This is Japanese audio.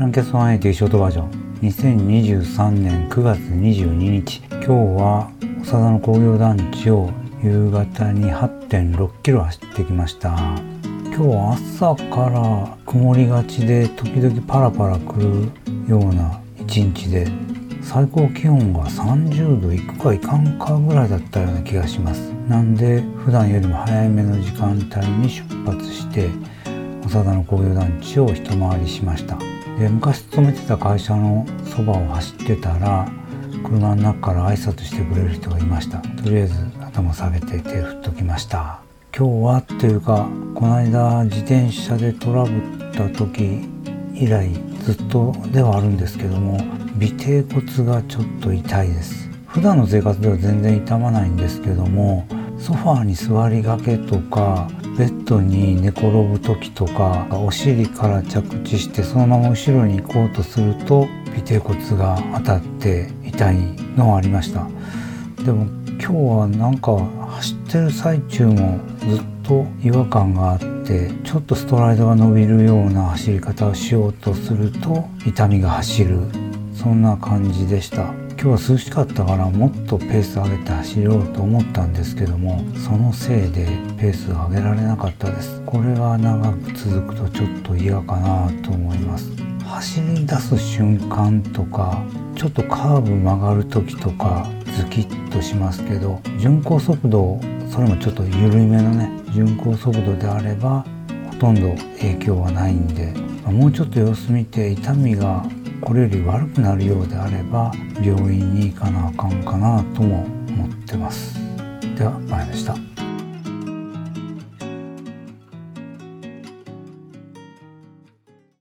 ランキャス180ショートバージョン。2023年9月22日。今日は長田の工業団地を夕方に8.6キロ走ってきました。今日は朝から曇りがちで時々パラパラ来るような一日で最高気温が30度いくかいかんかぐらいだったような気がします。なんで普段よりも早めの時間帯に出発して長田の工業団地を一回りしました。で昔勤めてた会社のそばを走ってたら車の中から挨拶してくれる人がいました。とりあえず頭下げて手振っときました。今日はっていうかこの間自転車でトラブった時以来ずっとではあるんですけども尾てい骨がちょっと痛いです。普段の生活では全然痛まないんですけどもソファーに座りがけとかベッドに寝転ぶ時とかお尻から着地してそのまま後ろに行こうとすると尾てい骨が当たって痛いのはありました。でも今日はなんか走ってる最中もずっと違和感があってちょっとストライドが伸びるような走り方をしようとすると痛みが走る。そんな感じでした。今日は涼しかったからもっとペース上げて走ろうと思ったんですけどもそのせいでペースを上げられなかったです。これが長く続くとちょっと嫌かなと思います。走り出す瞬間とかちょっとカーブ曲がる時とかズキッとしますけど巡航速度それもちょっと緩めのね巡航速度であればほとんど影響はないんでもうちょっと様子見て痛みがこれより悪くなるようであれば病院に行かなあかんかなとも思ってます。では前でした。